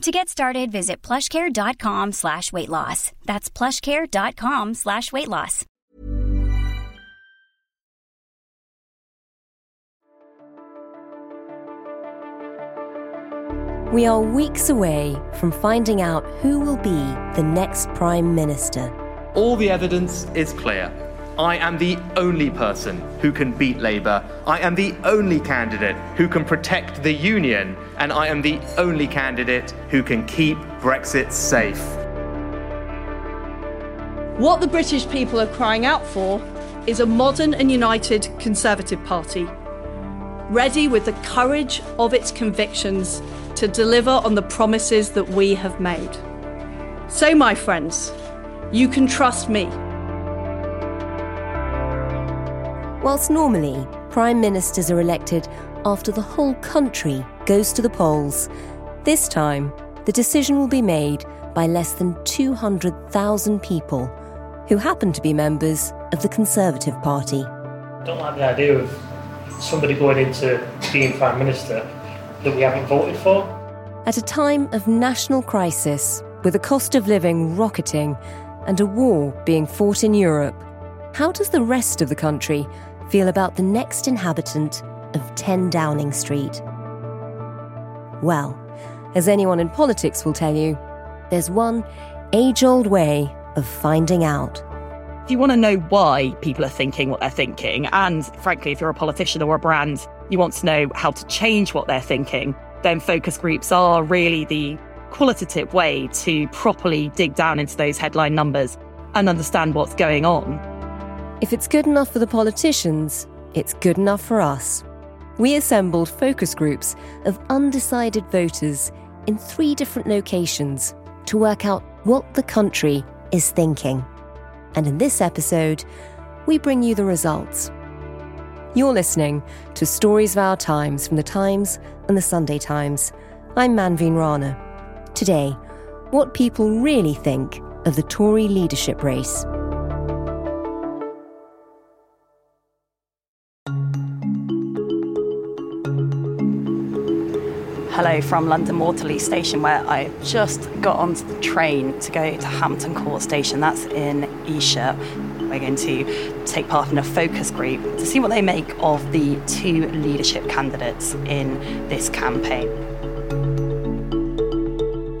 To get started, visit plushcare.com slash weight loss. That's plushcare.com slash weight loss. We are weeks away from finding out who will be the next Prime Minister. All the evidence is clear. I am the only person who can beat Labour. I am the only candidate who can protect the Union. And I am the only candidate who can keep Brexit safe. What the British people are crying out for is a modern and united Conservative Party, ready with the courage of its convictions to deliver on the promises that we have made. So, my friends, you can trust me. Whilst normally prime ministers are elected after the whole country goes to the polls, this time the decision will be made by less than 200,000 people who happen to be members of the Conservative Party. I don't like the idea of somebody going into being Prime Minister that we haven't voted for. At a time of national crisis, with the cost of living rocketing and a war being fought in Europe, how does the rest of the country feel about the next inhabitant of 10 Downing Street? Well, as anyone in politics will tell you, there's one age old way of finding out. If you want to know why people are thinking what they're thinking, and frankly, if you're a politician or a brand, you want to know how to change what they're thinking, then focus groups are really the qualitative way to properly dig down into those headline numbers and understand what's going on. If it's good enough for the politicians, it's good enough for us. We assembled focus groups of undecided voters in three different locations to work out what the country is thinking. And in this episode, we bring you the results. You're listening to Stories of Our Times from The Times and The Sunday Times. I'm Manveen Rana. Today, what people really think of the Tory leadership race. Hello from London Waterloo Station, where I just got onto the train to go to Hampton Court Station. That's in Esher. We're going to take part in a focus group to see what they make of the two leadership candidates in this campaign.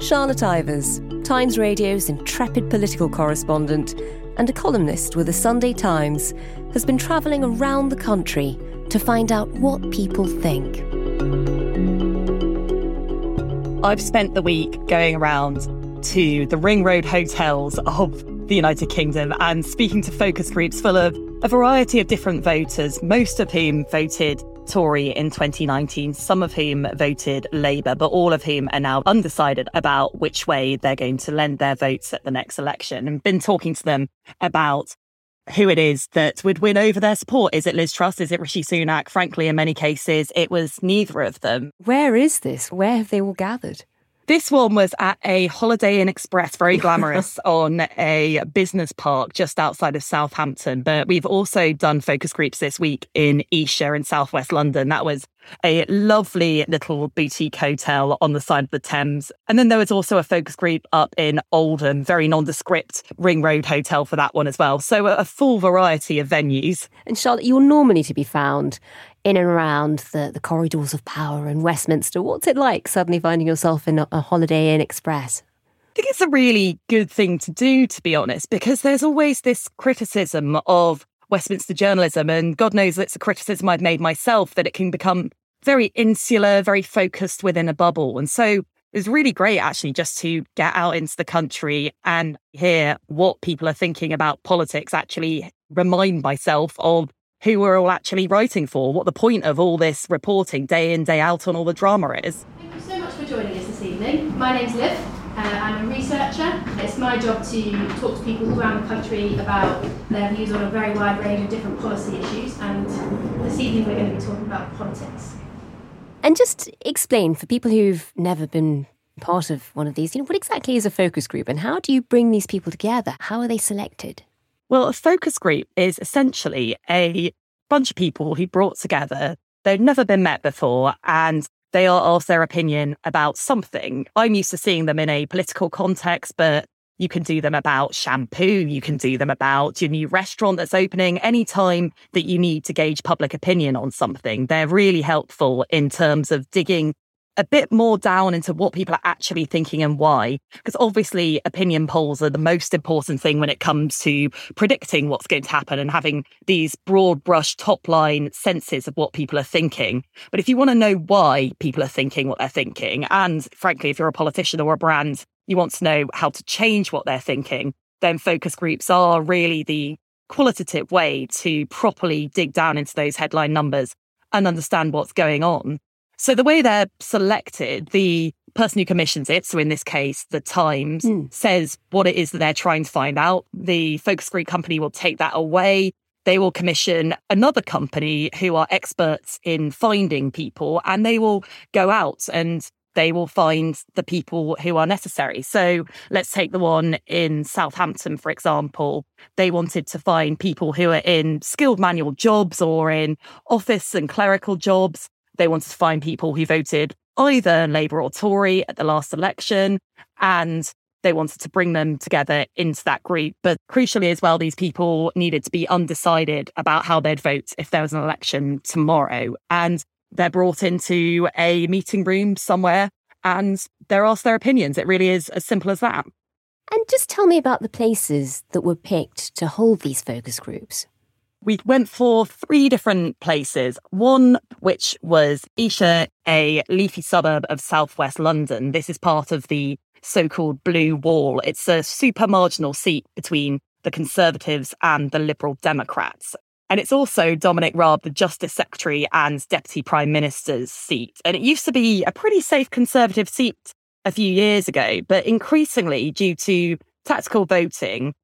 Charlotte Ivers, Times Radio's intrepid political correspondent and a columnist with the Sunday Times, has been travelling around the country to find out what people think. I've spent the week going around to the Ring Road hotels of the United Kingdom and speaking to focus groups full of a variety of different voters, most of whom voted Tory in 2019, some of whom voted Labour, but all of whom are now undecided about which way they're going to lend their votes at the next election and been talking to them about who it is that would win over their support. Is it Liz Truss? Is it Rishi Sunak? Frankly, in many cases, it was neither of them. Where is this? Where have they all gathered? This one was at a Holiday Inn Express, very glamorous, on a business park just outside of Southampton. But we've also done focus groups this week in Esher in southwest London. That was a lovely little boutique hotel on the side of the Thames. And then there was also a focus group up in Oldham, very nondescript Ring Road Hotel for that one as well. So a full variety of venues. And Charlotte, you're normally to be found in and around the, the corridors of power in Westminster. What's it like suddenly finding yourself in a, a Holiday Inn Express? I think it's a really good thing to do, to be honest, because there's always this criticism of Westminster journalism. And God knows it's a criticism I've made myself that it can become very insular, very focused within a bubble. And so it's really great actually just to get out into the country and hear what people are thinking about politics, actually remind myself of who we're all actually writing for, what the point of all this reporting day in, day out on all the drama is. Thank you so much for joining us this evening. My name's Liv. Uh, I'm a researcher. It's my job to talk to people around the country about their views on a very wide range of different policy issues, and this evening we're going to be talking about politics. And just explain for people who've never been part of one of these, you know, what exactly is a focus group and how do you bring these people together? How are they selected? Well, a focus group is essentially a bunch of people who brought together, they've never been met before, and they are asked their opinion about something. I'm used to seeing them in a political context, but you can do them about shampoo. You can do them about your new restaurant that's opening. Anytime that you need to gauge public opinion on something, they're really helpful in terms of digging a bit more down into what people are actually thinking and why. Because obviously, opinion polls are the most important thing when it comes to predicting what's going to happen and having these broad brush top line senses of what people are thinking. But if you want to know why people are thinking what they're thinking, and frankly, if you're a politician or a brand, you want to know how to change what they're thinking, then focus groups are really the qualitative way to properly dig down into those headline numbers and understand what's going on. So the way they're selected, the person who commissions it, so in this case, the Times, mm. says what it is that they're trying to find out. The focus group company will take that away. They will commission another company who are experts in finding people and they will go out and they will find the people who are necessary. So let's take the one in Southampton, for example. They wanted to find people who are in skilled manual jobs or in office and clerical jobs. They wanted to find people who voted either Labour or Tory at the last election. And they wanted to bring them together into that group. But crucially, as well, these people needed to be undecided about how they'd vote if there was an election tomorrow. And they're brought into a meeting room somewhere and they're asked their opinions. It really is as simple as that. And just tell me about the places that were picked to hold these focus groups we went for three different places. One, which was Esher, a leafy suburb of southwest London. This is part of the so called Blue Wall. It's a super marginal seat between the Conservatives and the Liberal Democrats. And it's also Dominic Raab, the Justice Secretary and Deputy Prime Minister's seat. And it used to be a pretty safe Conservative seat a few years ago, but increasingly, due to tactical voting,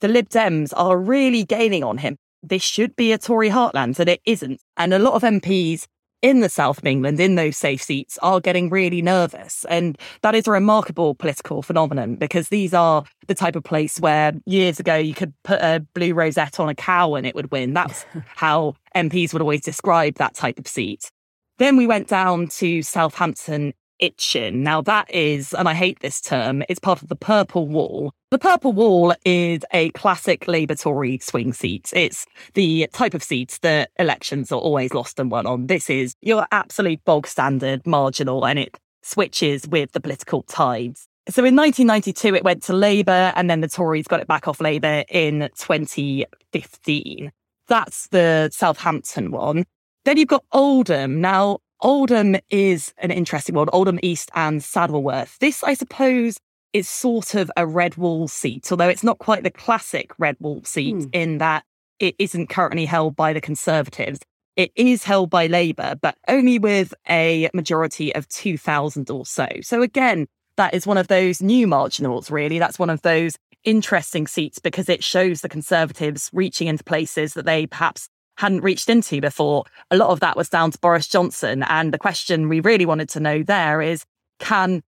the Lib Dems are really gaining on him this should be a Tory heartland, and it isn't. And a lot of MPs in the south of England, in those safe seats, are getting really nervous. And that is a remarkable political phenomenon because these are the type of place where years ago you could put a blue rosette on a cow and it would win. That's how MPs would always describe that type of seat. Then we went down to Southampton Itchen. Now, that is, and I hate this term, it's part of the Purple Wall. The Purple Wall is a classic Labour Tory swing seat. It's the type of seat that elections are always lost and won on. This is your absolute bog standard marginal, and it switches with the political tides. So in 1992, it went to Labour, and then the Tories got it back off Labour in 2015. That's the Southampton one. Then you've got Oldham. Now, Oldham is an interesting one, Oldham East and Saddleworth. This, I suppose, is sort of a red wall seat, although it's not quite the classic red wall seat hmm. in that it isn't currently held by the Conservatives. It is held by Labour, but only with a majority of 2,000 or so. So again, that is one of those new marginals, really. That's one of those interesting seats because it shows the Conservatives reaching into places that they perhaps hadn't reached into before. A lot of that was down to Boris Johnson. And the question we really wanted to know there is can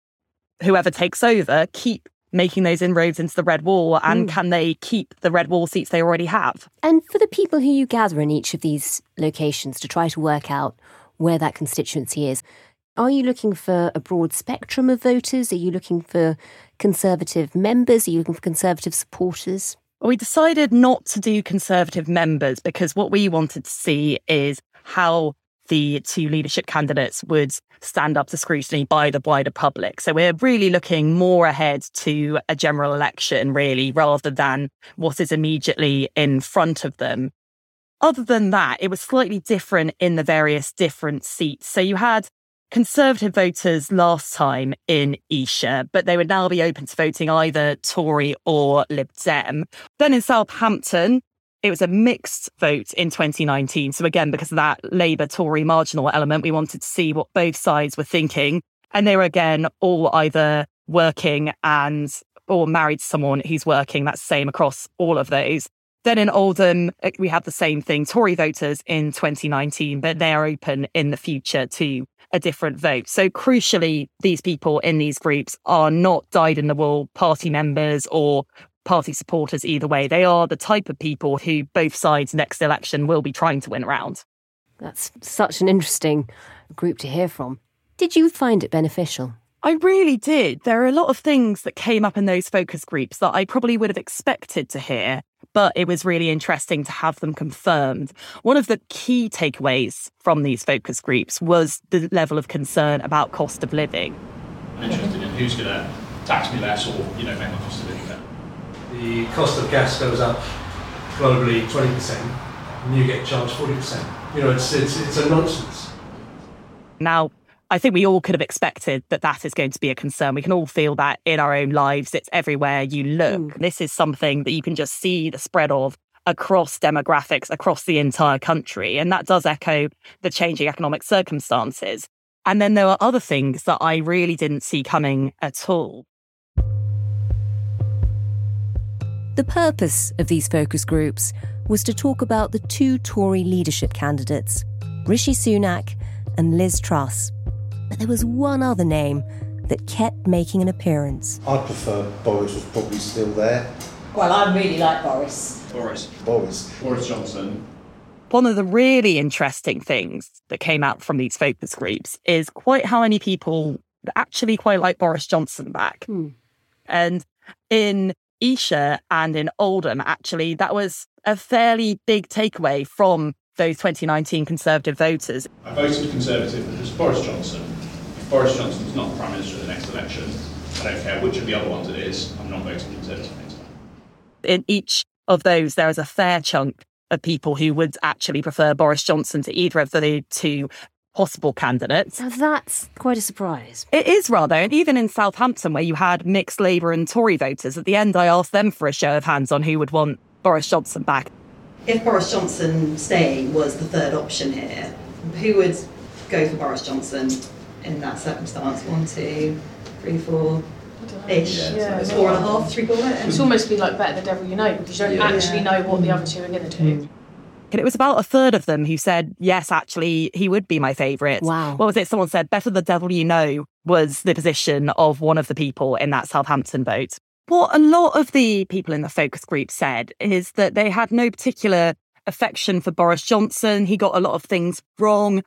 whoever takes over keep making those inroads into the red wall and mm. can they keep the red wall seats they already have? And for the people who you gather in each of these locations to try to work out where that constituency is, are you looking for a broad spectrum of voters? Are you looking for Conservative members? Are you looking for Conservative supporters? We decided not to do Conservative members because what we wanted to see is how the two leadership candidates would stand up to scrutiny by the wider public. So we're really looking more ahead to a general election, really, rather than what is immediately in front of them. Other than that, it was slightly different in the various different seats. So you had Conservative voters last time in Esher, but they would now be open to voting either Tory or Lib Dem. Then in Southampton, it was a mixed vote in 2019. So again, because of that Labour Tory marginal element, we wanted to see what both sides were thinking. And they were again all either working and or married to someone who's working. That's the same across all of those. Then in Oldham, eh, we have the same thing. Tory voters in 2019, but they are open in the future to a different vote. So crucially, these people in these groups are not dyed in the wool party members or party supporters either way. They are the type of people who both sides next election will be trying to win around. That's such an interesting group to hear from. Did you find it beneficial? I really did. There are a lot of things that came up in those focus groups that I probably would have expected to hear but it was really interesting to have them confirmed. One of the key takeaways from these focus groups was the level of concern about cost of living. I'm interested in who's going to tax me less or you know make my cost of living better. The cost of gas goes up globally 20%, and you get charged 40%. You know, it's, it's, it's a nonsense. Now, I think we all could have expected that that is going to be a concern. We can all feel that in our own lives. It's everywhere you look. Mm. This is something that you can just see the spread of across demographics, across the entire country. And that does echo the changing economic circumstances. And then there are other things that I really didn't see coming at all. The purpose of these focus groups was to talk about the two Tory leadership candidates, Rishi Sunak and Liz Truss. But there was one other name that kept making an appearance. I prefer Boris was probably still there. Well, I really like Boris. Boris. Boris. Boris Johnson. One of the really interesting things that came out from these focus groups is quite how many people actually quite like Boris Johnson back. Hmm. And in Esher and in Oldham, actually, that was a fairly big takeaway from those 2019 Conservative voters. I voted Conservative because Boris Johnson. If Boris Johnson's not the Prime Minister at the next election, I don't care which of the other ones it is, I'm not voting Conservative next time. In each of those, there is a fair chunk of people who would actually prefer Boris Johnson to either of the two possible candidates. Now that's quite a surprise. It is rather, and even in Southampton, where you had mixed Labour and Tory voters, at the end I asked them for a show of hands on who would want Boris Johnson back if Boris Johnson staying was the third option here, who would go for Boris Johnson in that circumstance? One, two, three, four. Ish. Yeah, it's four and a half, three quarter. It's almost be like better the devil you know because you don't yeah. actually know what the other two are going to do. Mm. And it was about a third of them who said, yes, actually, he would be my favourite. Wow. What was it? Someone said, better the devil you know was the position of one of the people in that Southampton vote. What a lot of the people in the focus group said is that they had no particular affection for Boris Johnson. He got a lot of things wrong.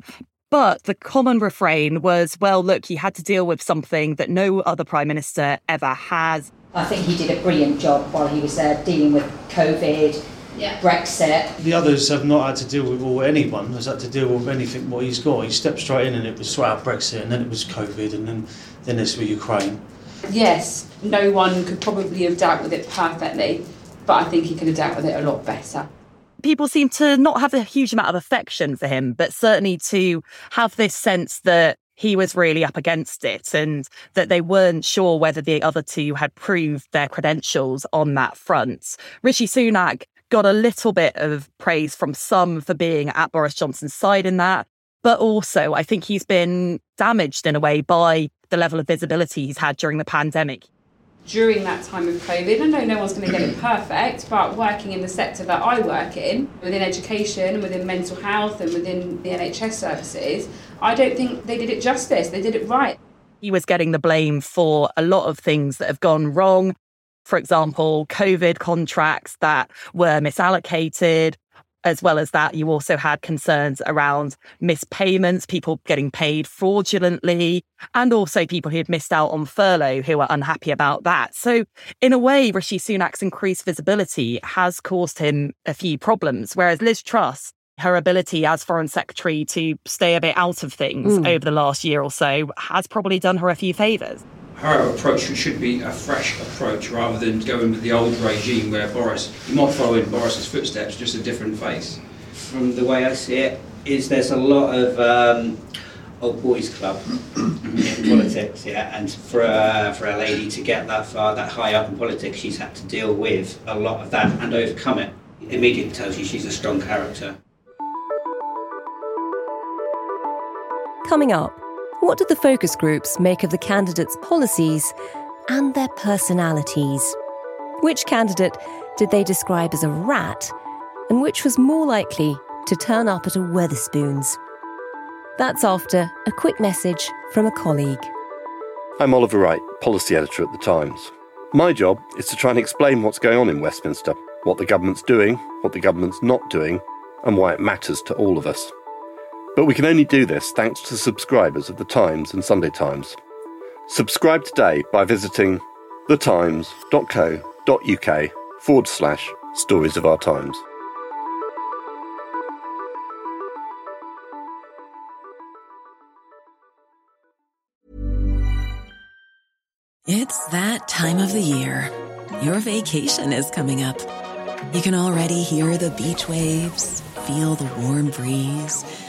But the common refrain was, well, look, he had to deal with something that no other prime minister ever has. I think he did a brilliant job while he was there dealing with COVID, yeah. Brexit. The others have not had to deal with, or anyone has had to deal with anything what he's got. He stepped straight in and it was straight out Brexit, and then it was COVID, and then, then this was Ukraine. Yes, no one could probably have dealt with it perfectly, but I think he could have dealt with it a lot better. People seem to not have a huge amount of affection for him, but certainly to have this sense that he was really up against it and that they weren't sure whether the other two had proved their credentials on that front. Rishi Sunak got a little bit of praise from some for being at Boris Johnson's side in that. But also, I think he's been damaged in a way by the level of visibility he's had during the pandemic. During that time of COVID, I know no one's going to get it perfect, but working in the sector that I work in, within education, within mental health, and within the NHS services, I don't think they did it justice. They did it right. He was getting the blame for a lot of things that have gone wrong. For example, COVID contracts that were misallocated, as well as that, you also had concerns around mispayments, people getting paid fraudulently, and also people who had missed out on furlough who were unhappy about that. So, in a way, Rishi Sunak's increased visibility has caused him a few problems, whereas Liz Truss her ability as Foreign Secretary to stay a bit out of things Mm. over the last year or so has probably done her a few favours. Her approach should be a fresh approach rather than going with the old regime where Boris, you might follow in Boris's footsteps, just a different face. From the way I see it, is there's a lot of um, old boys club in politics, yeah, and for a, for a lady to get that far, that high up in politics, she's had to deal with a lot of that and overcome it. Immediately tells you she's a strong character. Coming up, what did the focus groups make of the candidates' policies and their personalities? Which candidate did they describe as a rat, and which was more likely to turn up at a Wetherspoons? That's after a quick message from a colleague. I'm Oliver Wright, policy editor at The Times. My job is to try and explain what's going on in Westminster, what the government's doing, what the government's not doing, and why it matters to all of us. But we can only do this thanks to subscribers of The Times and Sunday Times. Subscribe today by visiting thetimes.co.uk forward slash stories of our times. It's that time of the year. Your vacation is coming up. You can already hear the beach waves, feel the warm breeze,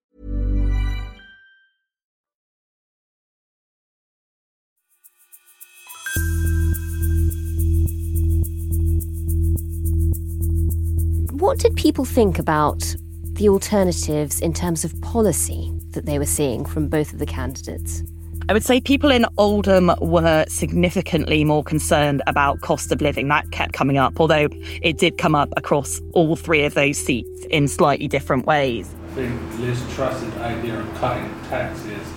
What did people think about the alternatives in terms of policy that they were seeing from both of the candidates? I would say people in Oldham were significantly more concerned about cost of living. That kept coming up, although it did come up across all three of those seats in slightly different ways. I think Liz Truss's idea of cutting taxes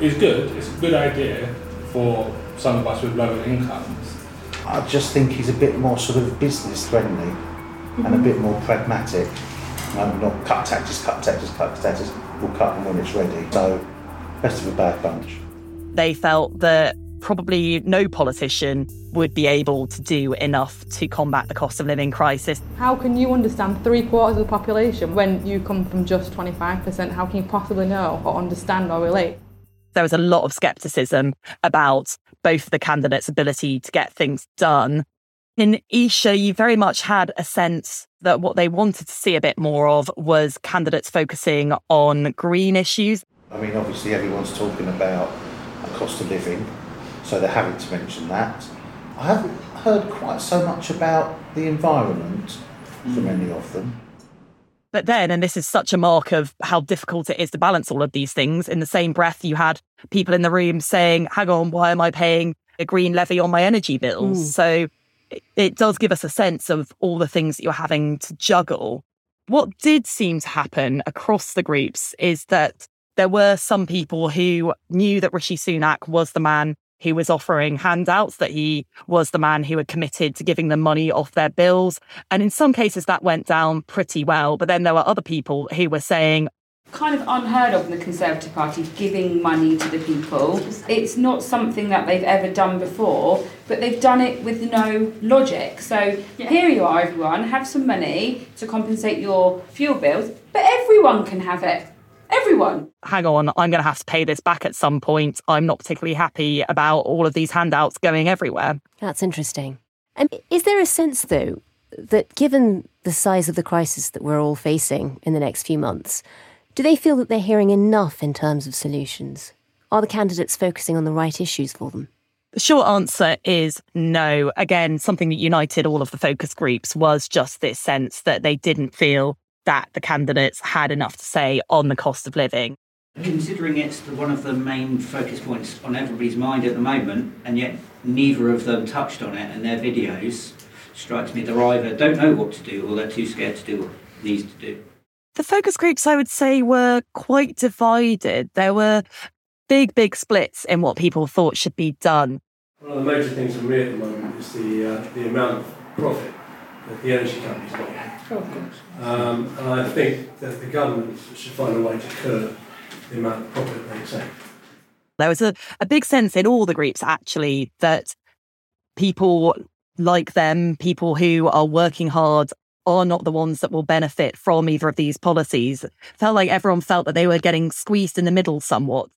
is good. It's a good idea for some of us with lower incomes. I just think he's a bit more sort of business friendly and a bit more pragmatic. No, not cut taxes, cut taxes, cut taxes. We'll cut them when it's ready. So, best of a bad bunch. They felt that probably no politician would be able to do enough to combat the cost of living crisis. How can you understand three quarters of the population when you come from just 25%? How can you possibly know or understand or relate? There was a lot of skepticism about both the candidates' ability to get things done. In Esher, you very much had a sense that what they wanted to see a bit more of was candidates focusing on green issues. I mean, obviously, everyone's talking about a cost of living, so they're having to mention that. I haven't heard quite so much about the environment from any of them. But then, and this is such a mark of how difficult it is to balance all of these things, in the same breath, you had people in the room saying, hang on, why am I paying a green levy on my energy bills? Mm. So it, does give us a sense of all the things that you're having to juggle. What did seem to happen across the groups is that there were some people who knew that Rishi Sunak was the man who was offering handouts, that he was the man who had committed to giving them money off their bills. And in some cases, that went down pretty well. But then there were other people who were saying, kind of unheard of in the Conservative Party giving money to the people. It's not something that they've ever done before, but they've done it with no logic. So here you are, everyone, have some money to compensate your fuel bills, but everyone can have it. Everyone. Hang on, I'm going to have to pay this back at some point. I'm not particularly happy about all of these handouts going everywhere. That's interesting. And is there a sense, though, that given the size of the crisis that we're all facing in the next few months, do they feel that they're hearing enough in terms of solutions? Are the candidates focusing on the right issues for them? The short answer is no. Again, something that united all of the focus groups was just this sense that they didn't feel that the candidates had enough to say on the cost of living. Considering it's the, one of the main focus points on everybody's mind at the moment, and yet neither of them touched on it in their videos, strikes me they're either don't know what to do or they're too scared to do what needs to do. The focus groups, I would say, were quite divided. There were big, big splits in what people thought should be done. One of the major things for me at the moment is the, uh, the amount of profit that the energy companies make. Of Um, and I think that the government should find a way to curb the amount of profit they take. There was a, a big sense in all the groups, actually, that people like them, people who are working hard, are not the ones that will benefit from either of these policies. Felt like everyone felt that they were getting squeezed in the middle somewhat.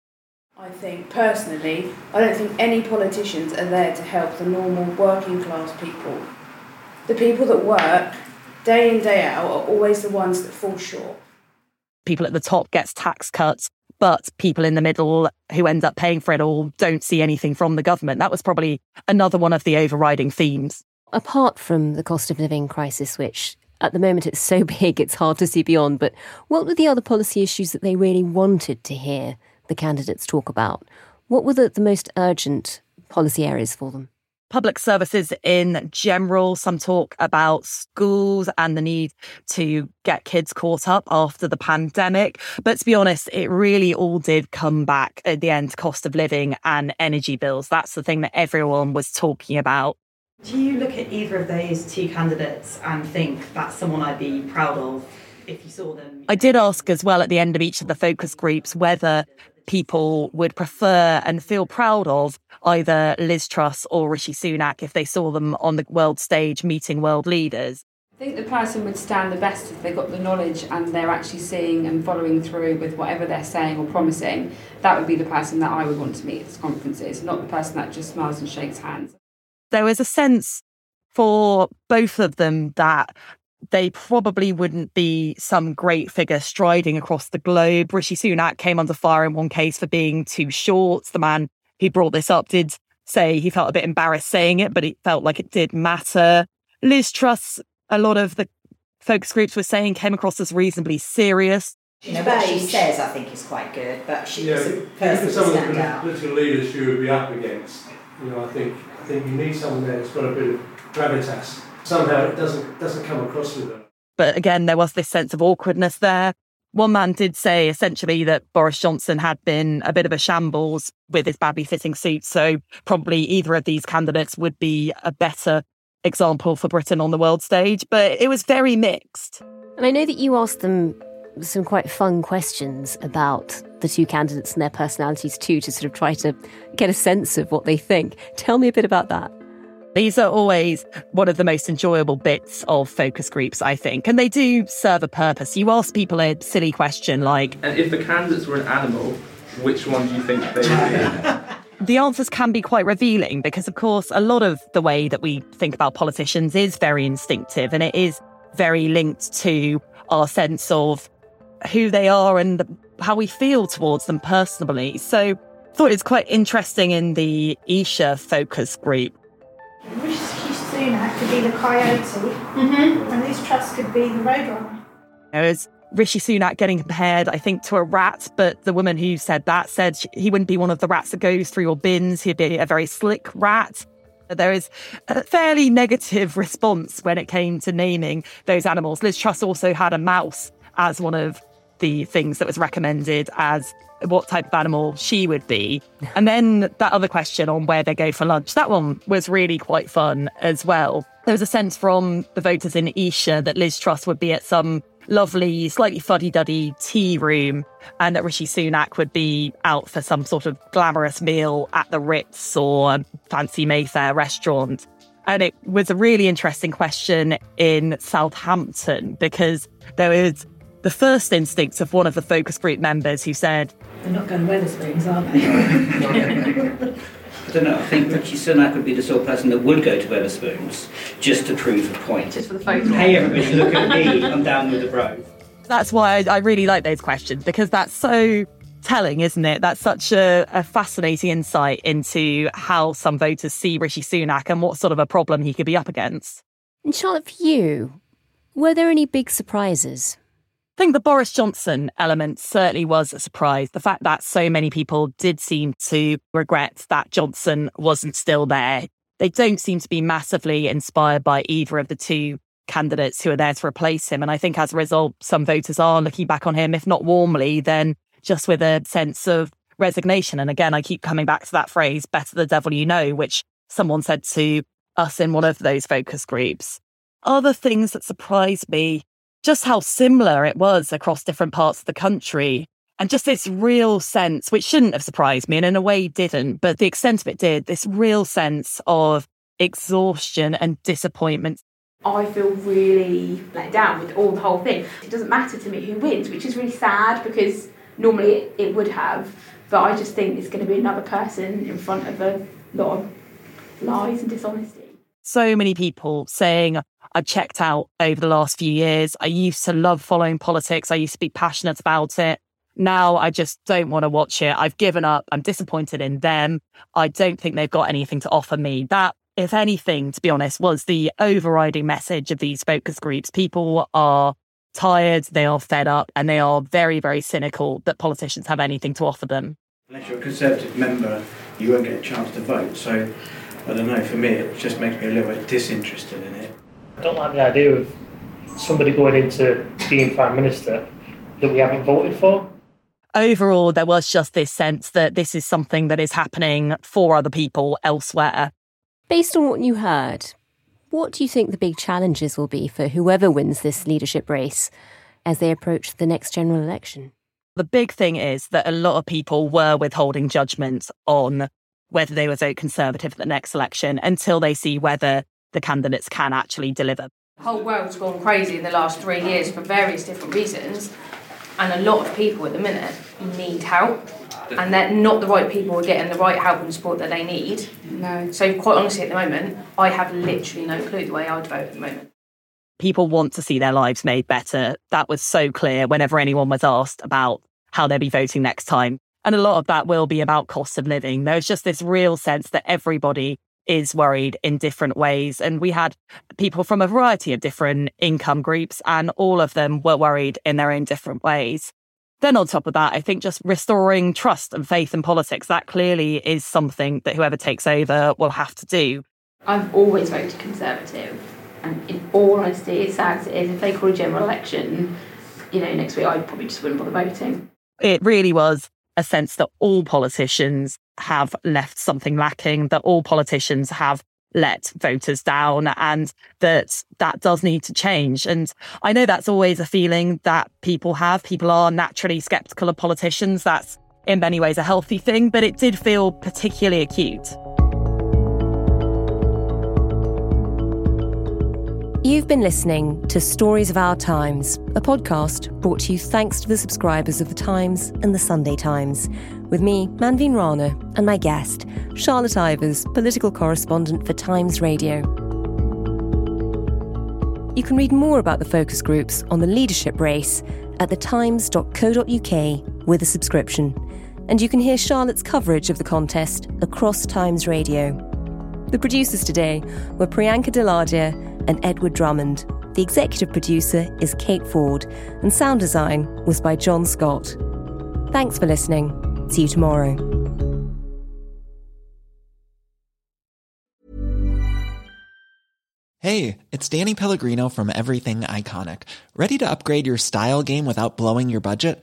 I think personally, I don't think any politicians are there to help the normal working class people. The people that work day in, day out are always the ones that fall short. People at the top gets tax cuts, but people in the middle who end up paying for it all don't see anything from the government. That was probably another one of the overriding themes. Apart from the cost of living crisis, which at the moment it's so big it's hard to see beyond, but what were the other policy issues that they really wanted to hear the candidates talk about? What were the, the most urgent policy areas for them? public services in general, some talk about schools and the need to get kids caught up after the pandemic. But to be honest, it really all did come back at the end cost of living and energy bills. That's the thing that everyone was talking about. Do you look at either of those two candidates and think that's someone I'd be proud of if you saw them? I did ask as well at the end of each of the focus groups whether people would prefer and feel proud of either Liz Truss or Rishi Sunak if they saw them on the world stage meeting world leaders. I think the person would stand the best if they got the knowledge and they're actually seeing and following through with whatever they're saying or promising. That would be the person that I would want to meet at conferences, not the person that just smiles and shakes hands. There was a sense for both of them that they probably wouldn't be some great figure striding across the globe. Rishi Sunak came under fire in one case for being too short. The man who brought this up did say he felt a bit embarrassed saying it, but he felt like it did matter. Liz Truss, a lot of the focus groups were saying came across as reasonably serious. You know, what she says, I think, is quite good, but she Yeah, was a even person to some of the stand out. political leaders she would be up against, you know, I think I think you need someone there that's got a bit of gravitas. Somehow it doesn't doesn't come across with them. But again, there was this sense of awkwardness there. One man did say essentially that Boris Johnson had been a bit of a shambles with his badly fitting suit. So probably either of these candidates would be a better example for Britain on the world stage. But it was very mixed. And I know that you asked them some quite fun questions about the two candidates and their personalities too, to sort of try to get a sense of what they think. Tell me a bit about that. These are always one of the most enjoyable bits of focus groups, I think, and they do serve a purpose. You ask people a silly question like, And if the candidates were an animal, which one do you think they would be? the answers can be quite revealing because, of course, a lot of the way that we think about politicians is very instinctive and it is very linked to our sense of who they are and the, how we feel towards them personally. So I thought it's quite interesting in the Esher focus group. Rishi Sunak could be the coyote, Mm-hmm. and Liz Truss could be the roadrunner. There was Rishi Sunak getting compared, I think, to a rat, but the woman who said that said she- he wouldn't be one of the rats that goes through your bins. He'd be a very slick rat. There is a fairly negative response when it came to naming those animals. Liz Truss also had a mouse as one of the things that was recommended as what type of animal she would be. And then that other question on where they go for lunch, that one was really quite fun as well. There was a sense from the voters in Esher that Liz Truss would be at some lovely, slightly fuddy duddy tea room, and that Rishi Sunak would be out for some sort of glamorous meal at the Ritz or fancy Mayfair restaurant. And it was a really interesting question in Southampton because there was the first instincts of one of the focus group members who said, They're not going to Wetherspoons, are they? I don't know. I think Rishi Sunak would be the sort of person that would go to Wetherspoons just to prove a point. Just for the photo. Hey, everybody, look at me. I'm down with the bro. That's why I, I really like those questions because that's so telling, isn't it? That's such a, a, fascinating insight into how some voters see Rishi Sunak and what sort of a problem he could be up against. And Charlotte, for you, were there any big surprises? I think the Boris Johnson element certainly was a surprise. The fact that so many people did seem to regret that Johnson wasn't still there. They don't seem to be massively inspired by either of the two candidates who are there to replace him. And I think as a result, some voters are looking back on him, if not warmly, then just with a sense of resignation. And again, I keep coming back to that phrase, better the devil you know, which someone said to us in one of those focus groups. Other things that surprised me just how similar it was across different parts of the country. And just this real sense, which shouldn't have surprised me and in a way didn't, but the extent of it did, this real sense of exhaustion and disappointment. I feel really let down with all the whole thing. It doesn't matter to me who wins, which is really sad because normally it, it would have, but I just think it's going to be another person in front of a lot of lies and dishonesty. So many people saying, I've checked out over the last few years. I used to love following politics. I used to be passionate about it. Now I just don't want to watch it. I've given up. I'm disappointed in them. I don't think they've got anything to offer me. That, if anything, to be honest, was the overriding message of these focus groups. People are tired, they are fed up, and they are very, very cynical that politicians have anything to offer them. Unless you're a Conservative member, you won't get a chance to vote. So I don't know, for me, it just makes me a little bit disinterested in it. I don't like the idea of somebody going into being Prime Minister that we haven't voted for. Overall, there was just this sense that this is something that is happening for other people elsewhere. Based on what you heard, what do you think the big challenges will be for whoever wins this leadership race as they approach the next general election? The big thing is that a lot of people were withholding judgments on whether they would vote Conservative at the next election until they see whether the candidates can actually deliver. The whole world's gone crazy in the last three years for various different reasons, and a lot of people at the minute need help, and they're not the right people are getting the right help and support that they need. No. So, quite honestly, at the moment, I have literally no clue the way I'd vote at the moment. People want to see their lives made better. That was so clear whenever anyone was asked about how they'll be voting next time. And a lot of that will be about cost of living. There's just this real sense that everybody is worried in different ways. And we had people from a variety of different income groups, and all of them were worried in their own different ways. Then, on top of that, I think just restoring trust and faith in politics, that clearly is something that whoever takes over will have to do. I've always voted Conservative, and in all honesty, as sad as it is, if they call a general election, you know, next week, I probably just wouldn't bother voting. It really was a sense that all politicians have left something lacking, that all politicians have let voters down and that that does need to change. And I know that's always a feeling that people have. People are naturally skeptical of politicians. That's in many ways a healthy thing, but it did feel particularly acute. You've been listening to Stories of Our Times, a podcast brought to you thanks to the subscribers of The Times and The Sunday Times, with me, Manveen Rana, and my guest, Charlotte Ivers, political correspondent for Times Radio. You can read more about the focus groups on the leadership race at thetimes.co.uk with a subscription, and you can hear Charlotte's coverage of the contest across Times Radio. The producers today were Priyanka Deladia and Edward Drummond. The executive producer is Kate Ford, and sound design was by John Scott. Thanks for listening. See you tomorrow. Hey, it's Danny Pellegrino from Everything Iconic. Ready to upgrade your style game without blowing your budget?